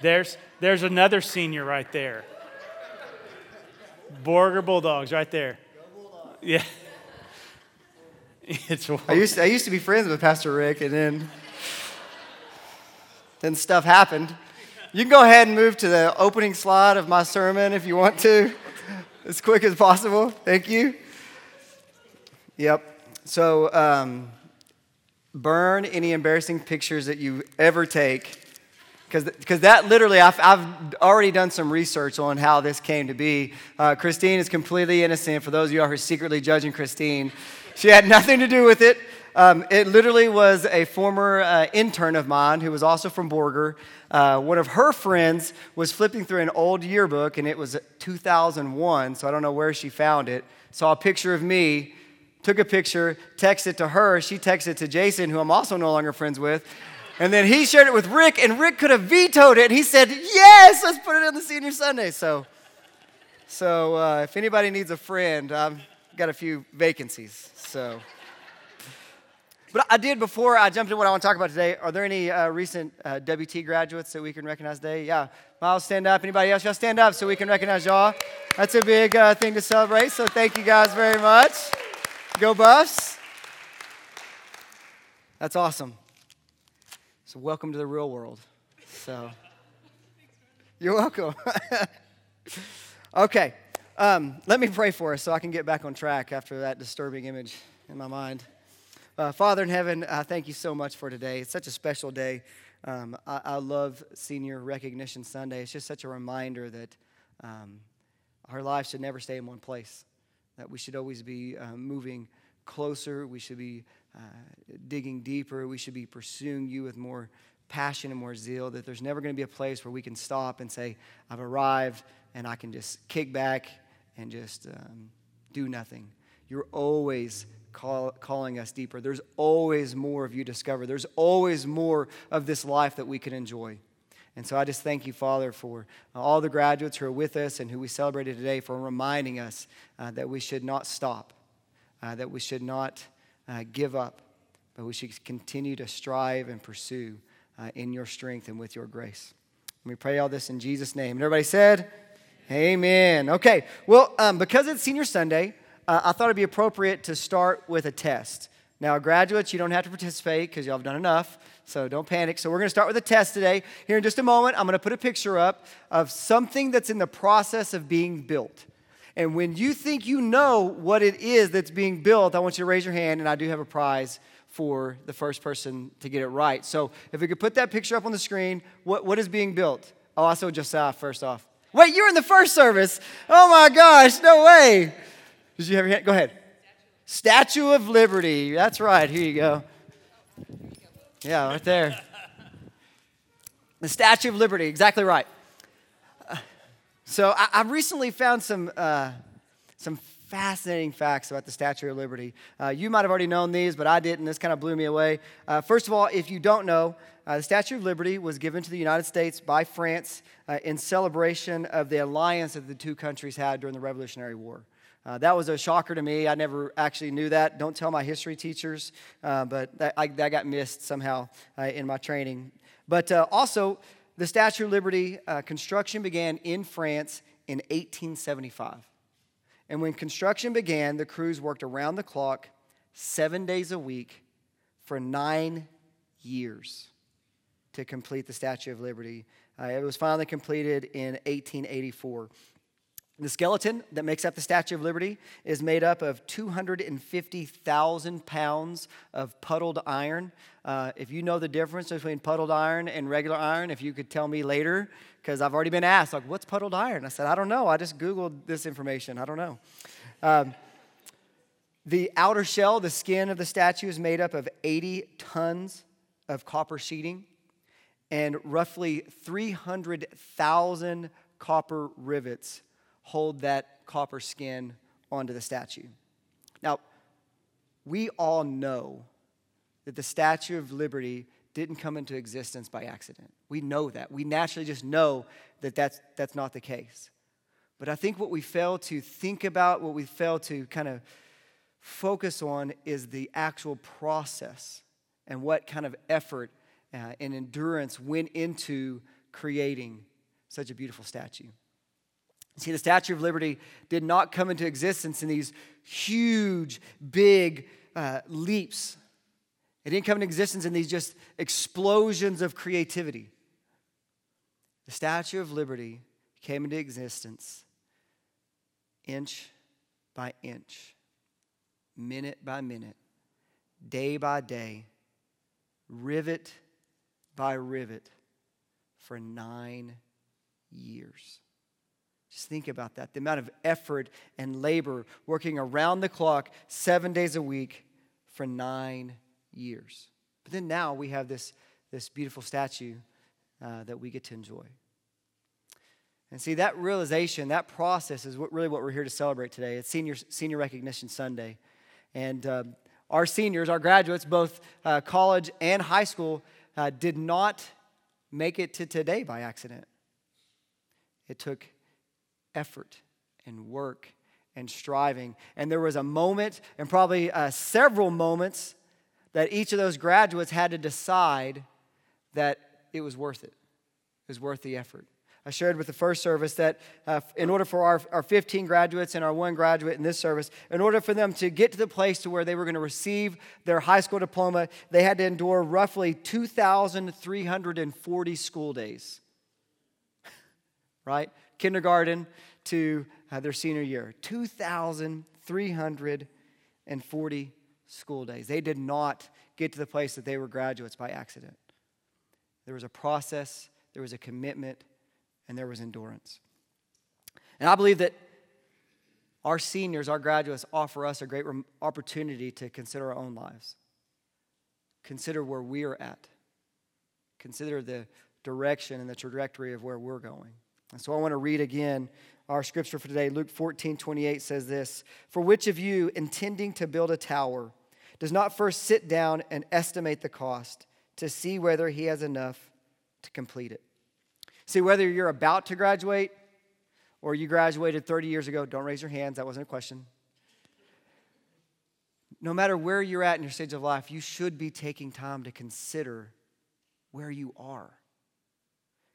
There's, there's another senior right there. Borger Bulldogs right there. Yeah. It's I used, to, I used to be friends with Pastor Rick, and then, then stuff happened. You can go ahead and move to the opening slide of my sermon if you want to, as quick as possible. Thank you. Yep. So, um, burn any embarrassing pictures that you ever take. Because that literally, I've, I've, already done some research on how this came to be. Uh, Christine is completely innocent. For those of you who are secretly judging Christine, she had nothing to do with it. Um, it literally was a former uh, intern of mine who was also from Borger. Uh, one of her friends was flipping through an old yearbook, and it was 2001, so I don't know where she found it. Saw a picture of me took a picture, texted to her. She texted to Jason, who I'm also no longer friends with. And then he shared it with Rick, and Rick could have vetoed it. And he said, Yes, let's put it on the senior Sunday. So, so uh, if anybody needs a friend, I've got a few vacancies. So, but I did before I jumped into what I want to talk about today. Are there any uh, recent uh, WT graduates that we can recognize today? Yeah, Miles, stand up. Anybody else? Y'all stand up so we can recognize y'all. That's a big uh, thing to celebrate. So thank you guys very much. Go Buffs. That's awesome. So, welcome to the real world. So, you're welcome. okay, um, let me pray for us so I can get back on track after that disturbing image in my mind. Uh, Father in heaven, uh, thank you so much for today. It's such a special day. Um, I, I, love Senior Recognition Sunday. It's just such a reminder that um, our lives should never stay in one place that we should always be uh, moving closer. We should be uh, digging deeper. We should be pursuing you with more passion and more zeal. That there's never going to be a place where we can stop and say, I've arrived and I can just kick back and just um, do nothing. You're always call, calling us deeper. There's always more of you discover. There's always more of this life that we can enjoy. And so I just thank you, Father, for all the graduates who are with us and who we celebrated today for reminding us uh, that we should not stop, uh, that we should not uh, give up, but we should continue to strive and pursue uh, in your strength and with your grace. And we pray all this in Jesus' name. And everybody said, Amen. Okay, well, um, because it's Senior Sunday, uh, I thought it'd be appropriate to start with a test. Now, graduates, you don't have to participate because y'all have done enough, so don't panic. So, we're going to start with a test today. Here in just a moment, I'm going to put a picture up of something that's in the process of being built. And when you think you know what it is that's being built, I want you to raise your hand, and I do have a prize for the first person to get it right. So, if we could put that picture up on the screen, what, what is being built? Oh, I saw Josiah first off. Wait, you're in the first service. Oh my gosh, no way. Did you have your hand? Go ahead. Statue of Liberty. That's right. Here you go. Yeah, right there. The Statue of Liberty. Exactly right. So I, have recently found some uh, some fascinating facts about the Statue of Liberty. Uh, you might have already known these, but I didn't. This kind of blew me away. Uh, first of all, if you don't know, uh, the Statue of Liberty was given to the United States by France uh, in celebration of the alliance that the two countries had during the Revolutionary War. Uh, that was a shocker to me. I never actually knew that. Don't tell my history teachers, uh, but that, I, that, got missed somehow in my training. But also, the Statue of Liberty uh, construction began in France in 1875. And when construction began, the crews worked around the clock, seven days a week, for nine years to complete the Statue of Liberty. Uh, it was finally completed in 1884. The skeleton that makes up the Statue of Liberty is made up of 250,000 pounds of puddled iron. Uh, if you know the difference between puddled iron and regular iron, if you could tell me later, because I've already been asked, like, what's puddled iron? I said, I don't know. I just Googled this information. I don't know. Um, the outer shell, the skin of the statue, is made up of 80 tons of copper sheeting and roughly 300,000 copper rivets hold that copper skin onto the statue. Now, we all know that the Statue of Liberty didn't come into existence by accident. We know that. We naturally just know that that's, that's not the case. But I think what we fail to think about, what we fail to kind of focus on, is the actual process and what kind of effort uh, and endurance went into creating such a beautiful statue. See, the Statue of Liberty did not come into existence in these huge, big uh, leaps. It didn't come into existence in these just explosions of creativity. The Statue of Liberty came into existence inch by inch, minute by minute, day by day, rivet by rivet for nine years. Just think about that the amount of effort and labor working around the clock, seven days a week for nine years. But then now we have this, this beautiful statue uh, that we get to enjoy. And see, that realization, that process is what, really what we're here to celebrate today. It's Senior, senior Recognition Sunday. And um, our seniors, our graduates, both uh, college and high school, uh, did not make it to today by accident. It took effort and work and striving. And there was a moment, and probably uh, several moments, that each of those graduates had to decide that it was worth it. It was worth the effort. I shared with the first service that uh, in order for our, our 15 graduates and our one graduate in this service, in order for them to get to the place to where they were going to receive their high school diploma, they had to endure roughly 2,340 school days. right? Kindergarten to uh, their senior year. 2,340 school days. They did not get to the place that they were graduates by accident. There was a process, there was a commitment, and there was endurance. And I believe that our seniors, our graduates, offer us a great opportunity to consider our own lives. Consider where we are at. Consider the direction and the trajectory of where we're going. And so I want to read again our scripture for today. Luke 14, 28 says this For which of you, intending to build a tower, does not first sit down and estimate the cost to see whether he has enough to complete it? See, whether you're about to graduate or you graduated 30 years ago, don't raise your hands, that wasn't a question. No matter where you're at in your stage of life, you should be taking time to consider where you are.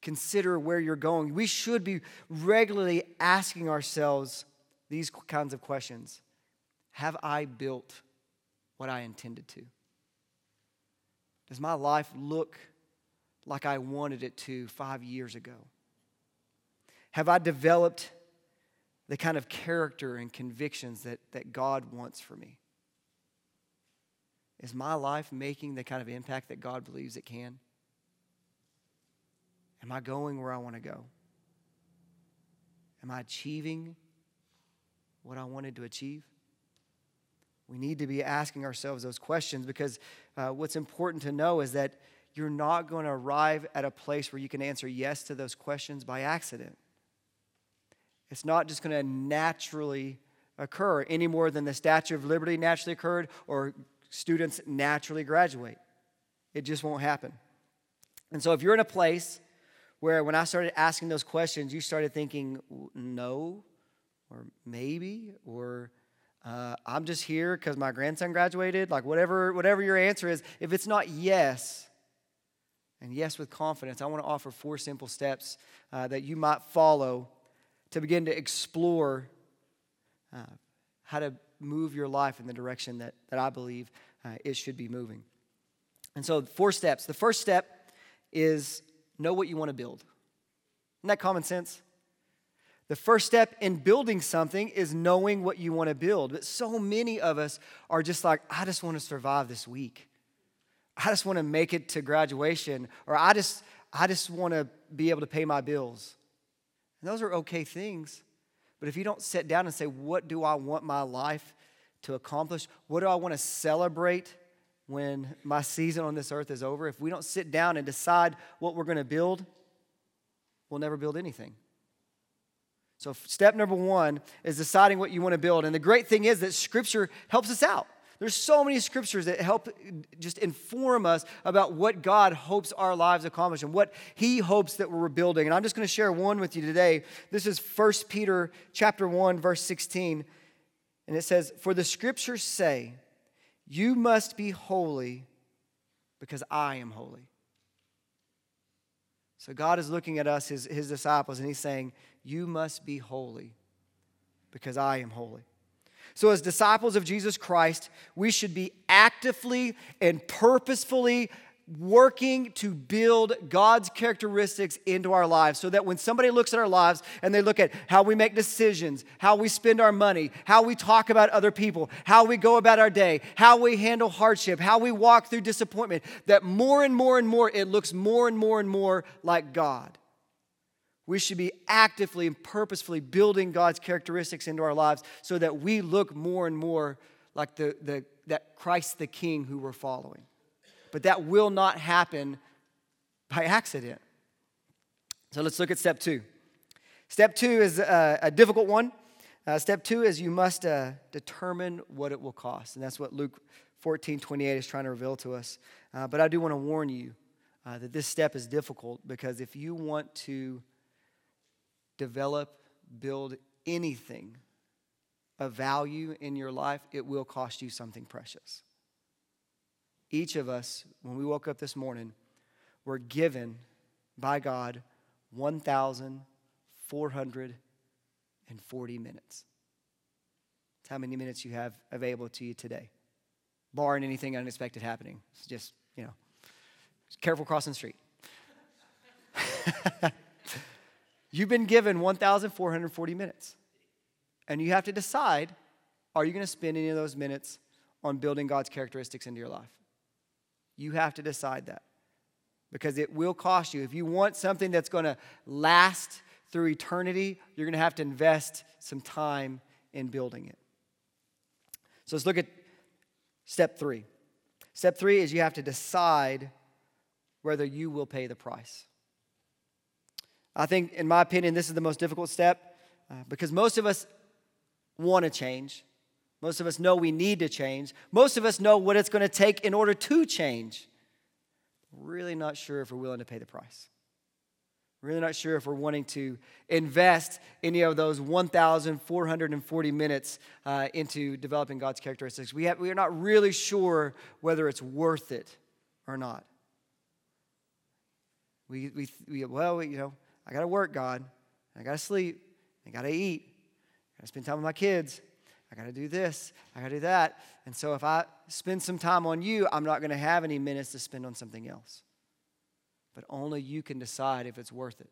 Consider where you're going. We should be regularly asking ourselves these kinds of questions Have I built what I intended to? Does my life look like I wanted it to five years ago? Have I developed the kind of character and convictions that, that God wants for me? Is my life making the kind of impact that God believes it can? Am I going where I want to go? Am I achieving what I wanted to achieve? We need to be asking ourselves those questions because uh, what's important to know is that you're not going to arrive at a place where you can answer yes to those questions by accident. It's not just going to naturally occur any more than the Statue of Liberty naturally occurred or students naturally graduate. It just won't happen. And so if you're in a place where when I started asking those questions, you started thinking, no, or maybe, or uh, I'm just here because my grandson graduated, like whatever, whatever your answer is, if it's not yes, and yes, with confidence, I want to offer four simple steps uh, that you might follow to begin to explore uh, how to move your life in the direction that, that I believe uh, it should be moving. And so, four steps. The first step is know what you want to build. Isn't that common sense? The first step in building something is knowing what you want to build. But so many of us are just like, I just want to survive this week. I just want to make it to graduation, or I just, I just want to be able to pay my bills. And those are okay things. But if you don't sit down and say, What do I want my life to accomplish? What do I want to celebrate when my season on this earth is over? If we don't sit down and decide what we're going to build, we'll never build anything. So, step number one is deciding what you want to build. And the great thing is that Scripture helps us out. There's so many scriptures that help just inform us about what God hopes our lives accomplish and what he hopes that we're building. And I'm just going to share one with you today. This is 1 Peter chapter 1 verse 16. And it says, "For the scriptures say, you must be holy because I am holy." So God is looking at us, his, his disciples, and he's saying, You must be holy because I am holy. So, as disciples of Jesus Christ, we should be actively and purposefully working to build God's characteristics into our lives so that when somebody looks at our lives and they look at how we make decisions, how we spend our money, how we talk about other people, how we go about our day, how we handle hardship, how we walk through disappointment, that more and more and more it looks more and more and more like God. We should be actively and purposefully building God's characteristics into our lives so that we look more and more like the, the, that Christ the King who we're following but that will not happen by accident. So let's look at step two. Step two is a, a difficult one. Uh, step two is you must uh, determine what it will cost. And that's what Luke 14 28 is trying to reveal to us. Uh, but I do want to warn you uh, that this step is difficult because if you want to develop, build anything of value in your life, it will cost you something precious each of us, when we woke up this morning, were given by God 1,440 minutes. That's how many minutes you have available to you today, barring anything unexpected happening. It's just, you know, careful crossing the street. You've been given 1,440 minutes. And you have to decide are you going to spend any of those minutes on building God's characteristics into your life? You have to decide that because it will cost you. If you want something that's going to last through eternity, you're going to have to invest some time in building it. So let's look at step three. Step three is you have to decide whether you will pay the price. I think, in my opinion, this is the most difficult step uh, because most of us want to change. Most of us know we need to change. Most of us know what it's going to take in order to change. Really not sure if we're willing to pay the price. Really not sure if we're wanting to invest any of those 1,440 minutes uh, into developing God's characteristics. We, have, we are not really sure whether it's worth it or not. We, we, we well, we, you know, I got to work, God. I got to sleep. I got to eat. I got to spend time with my kids. I got to do this, I got to do that. And so if I spend some time on you, I'm not going to have any minutes to spend on something else. But only you can decide if it's worth it.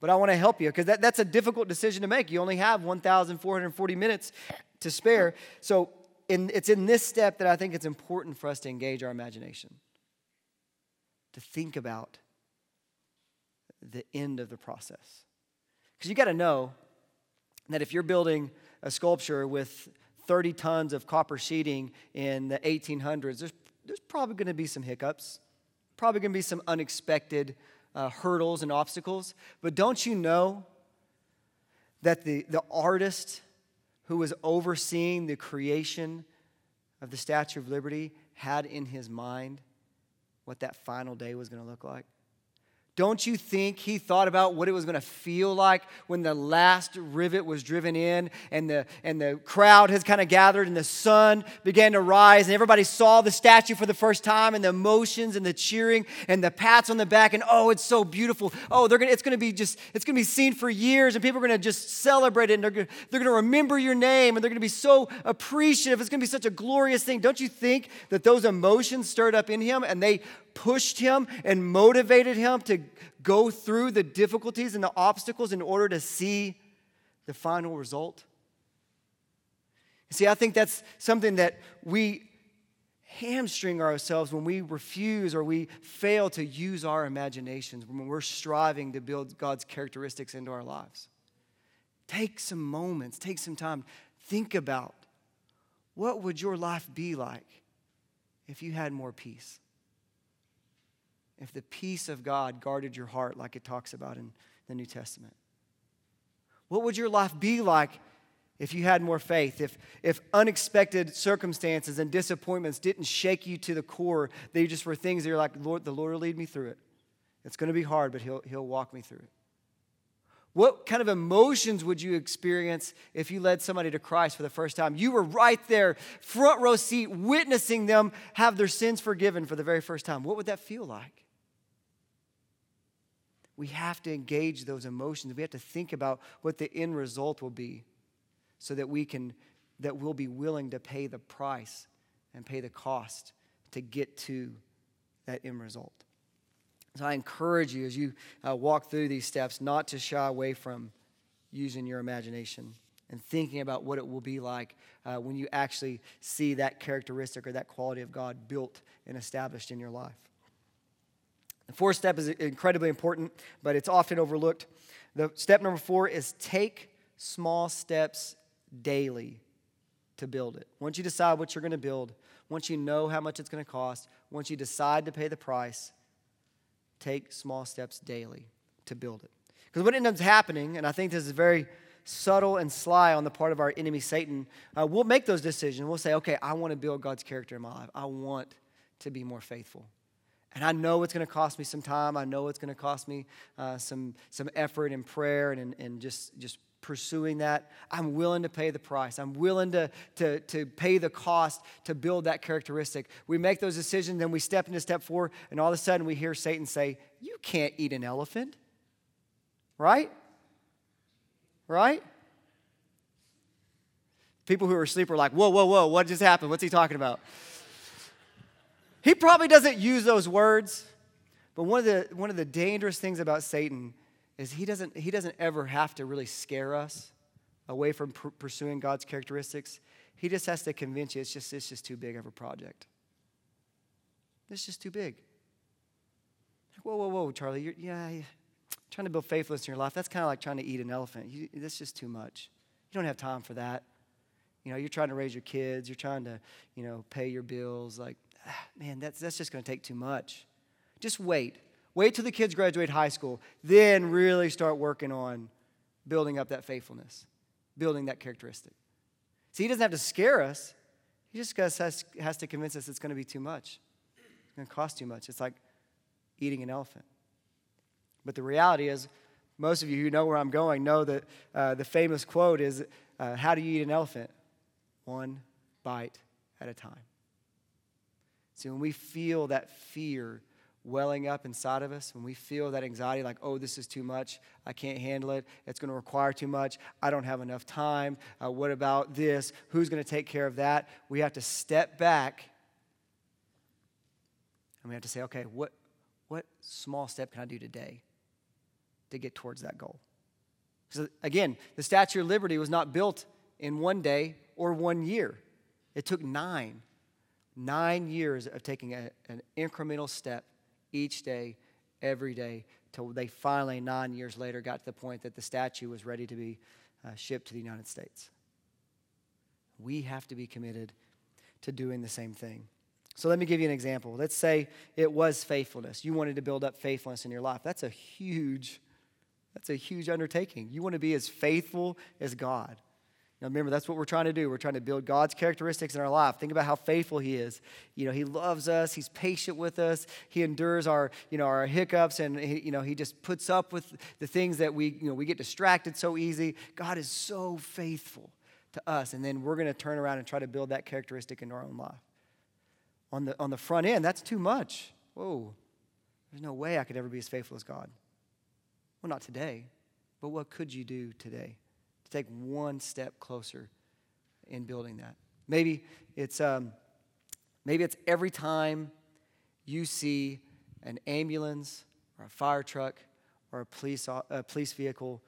But I want to help you because that, that's a difficult decision to make. You only have 1,440 minutes to spare. So in, it's in this step that I think it's important for us to engage our imagination, to think about the end of the process. Because you got to know that if you're building a sculpture with 30 tons of copper sheeting in the 1800s, there's, there's probably going to be some hiccups, probably going to be some unexpected uh, hurdles and obstacles. But don't you know that the, the artist who was overseeing the creation of the Statue of Liberty had in his mind what that final day was going to look like? Don't you think he thought about what it was going to feel like when the last rivet was driven in and the, and the crowd has kind of gathered and the sun began to rise and everybody saw the statue for the first time and the emotions and the cheering and the pats on the back and oh, it's so beautiful. Oh, they're gonna, it's going to be just, it's going to be seen for years and people are going to just celebrate it and they're going to, they're going to remember your name and they're going to be so appreciative. It's going to be such a glorious thing. Don't you think that those emotions stirred up in him and they pushed him and motivated him to go through the difficulties and the obstacles in order to see the final result? See, I think that's something that we hamstring ourselves when we refuse or we fail to use our imaginations when we're striving to build God's characteristics into our lives. Take some moments, take some time, think about what would your life be like if you had more peace? If the peace of God guarded your heart, like it talks about in the New Testament? What would your life be like if you had more faith? If, if unexpected circumstances and disappointments didn't shake you to the core, they just were things that you're like, Lord, the Lord will lead me through it. It's going to be hard, but he'll, he'll walk me through it. What kind of emotions would you experience if you led somebody to Christ for the first time? You were right there, front row seat, witnessing them have their sins forgiven for the very first time. What would that feel like? We have to engage those emotions. We have to think about what the end result will be so that we can that we'll be willing to pay the price and pay the cost to get to that end result. So I encourage you as you uh, walk through these steps not to shy away from using your imagination and thinking about what it will be like uh, when you actually see that characteristic or that quality of God built and established in your life. The fourth step is incredibly important, but it's often overlooked. The step number four is take small steps daily to build it. Once you decide what you're going to build, once you know how much it's going to cost, once you decide to pay the price, take small steps daily to build it. Because what ends up happening, and I think this is very subtle and sly on the part of our enemy Satan, uh, we'll make those decisions. We'll say, okay, I want to build God's character in my life. I want to be more faithful. And I know it's going to cost me some time. I know it's going to cost me uh, some, some effort and prayer and, and just, just pursuing that. I'm willing to pay the price. I'm willing to, to, to pay the cost to build that characteristic. We make those decisions, then we step into step four, and all of a sudden we hear Satan say, You can't eat an elephant. Right? Right? People who are asleep are like, Whoa, whoa, whoa, what just happened? What's he talking about? He probably doesn't use those words, but one of the, one of the dangerous things about Satan is he doesn't, he doesn't ever have to really scare us away from pr- pursuing God's characteristics. He just has to convince you it's just, it's just too big of a project. It's just too big. Whoa, whoa, whoa, Charlie, you're, yeah, you're trying to build faithfulness in your life. That's kind of like trying to eat an elephant. You, that's just too much. You don't have time for that. You know, you're trying to raise your kids. You're trying to, you know, pay your bills. Like, man, that's, that's just going to take too much. Just wait. Wait till the kids graduate high school, then really start working on building up that faithfulness, building that characteristic. See, he doesn't have to scare us, he just has, has to convince us it's going to be too much. It's going to cost too much. It's like eating an elephant. But the reality is, most of you who know where I'm going know that uh, the famous quote is uh, How do you eat an elephant? One bite at a time. See, when we feel that fear, welling up inside of us, when we feel that anxiety, like, oh, this is too much, I can't handle it, it's going to require too much, I don't have enough time, uh, what about this, who's going to take care of that? We have to step back and we have to say, okay, what, what small step can I do today to get towards that goal? Because again, the Statue of Liberty was not built in one day or one year, it took nine. Nine years of taking a, an incremental step each day, every day, till they finally, nine years later, got to the point that the statue was ready to be uh, shipped to the United States. We have to be committed to doing the same thing. So let me give you an example. Let's say it was faithfulness. You wanted to build up faithfulness in your life. That's a huge that's a huge undertaking. You want to be as faithful as God. Now remember, that's what we're trying to do. We're trying to build God's characteristics in our life. Think about how faithful He is. You know, He loves us. He's patient with us. He endures our, you know, our hiccups, and he, you know, He just puts up with the things that we, you know, we get distracted so easy. God is so faithful to us, and then we're going to turn around and try to build that characteristic in our own life. On the on the front end, that's too much. Whoa, there's no way I could ever be as faithful as God. Well, not today, but what could you do today? Take one step closer in building that. Maybe it's, um, maybe it's every time you see an ambulance or a fire truck or a police, a police vehicle,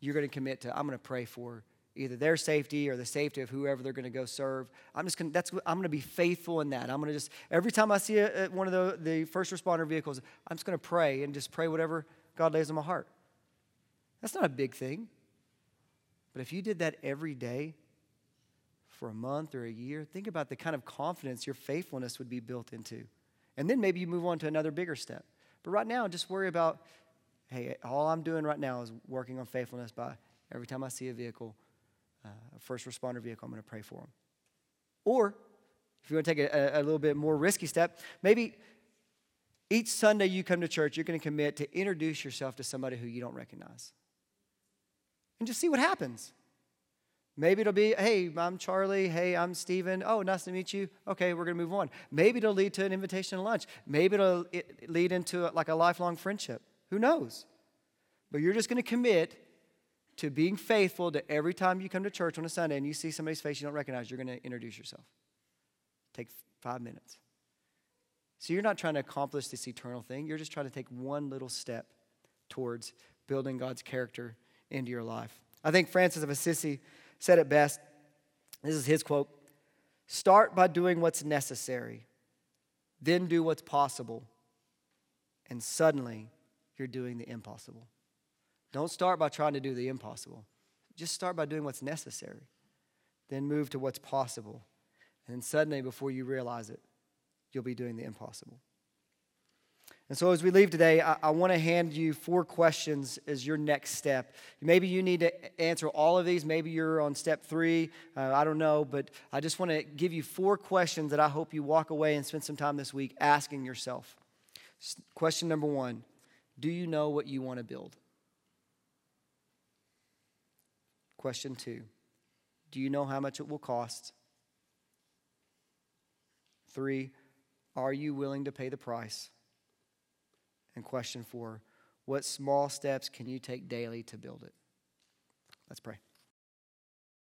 you're going to commit to, I'm going to pray for either their safety or the safety of whoever they're going to go serve. I'm just going to, that's, I'm going to be faithful in that. I'm going to just, every time I see a, one of the, the first responder vehicles, I'm just going to pray and just pray whatever God lays on my heart. That's not a big thing. But if you did that every day for a month or a year, think about the kind of confidence your faithfulness would be built into. And then maybe you move on to another bigger step. But right now, just worry about hey, all I'm doing right now is working on faithfulness by every time I see a vehicle, uh, a first responder vehicle, I'm going to pray for them. Or if you want to take a, a little bit more risky step, maybe each Sunday you come to church, you're going to commit to introduce yourself to somebody who you don't recognize and just see what happens. Maybe it'll be, hey, I'm Charlie. Hey, I'm Stephen. Oh, nice to meet you. Okay, we're going to move on. Maybe it'll lead to an invitation to lunch. Maybe it'll lead into like a lifelong friendship. Who knows? but you're just going to commit to being faithful to every time you come to church on a Sunday and you see somebody's face you don't recognize, you're going to introduce yourself. Take five minutes. So you're not trying to accomplish this eternal thing, you're just trying to take one little step towards building God's character into your life. I think Francis of Assisi said it best. This is his quote Start by doing what's necessary, then do what's possible, and suddenly you're doing the impossible. Don't start by trying to do the impossible. Just start by doing what's necessary. Then move to what's possible. And then suddenly, before you realize it, you'll be doing the impossible. And so, as we leave today, I, I want to hand you four questions as your next step. Maybe you need to answer all of these. Maybe you're on step three. Uh, I don't know. But I just want to give you four questions that I hope you walk away and spend some time this week asking yourself. Question number one Do you know what you want to build? Question two Do you know how much it will cost? Three, are you willing to pay the price? And question four, what small steps can you take daily to build it? Let's pray.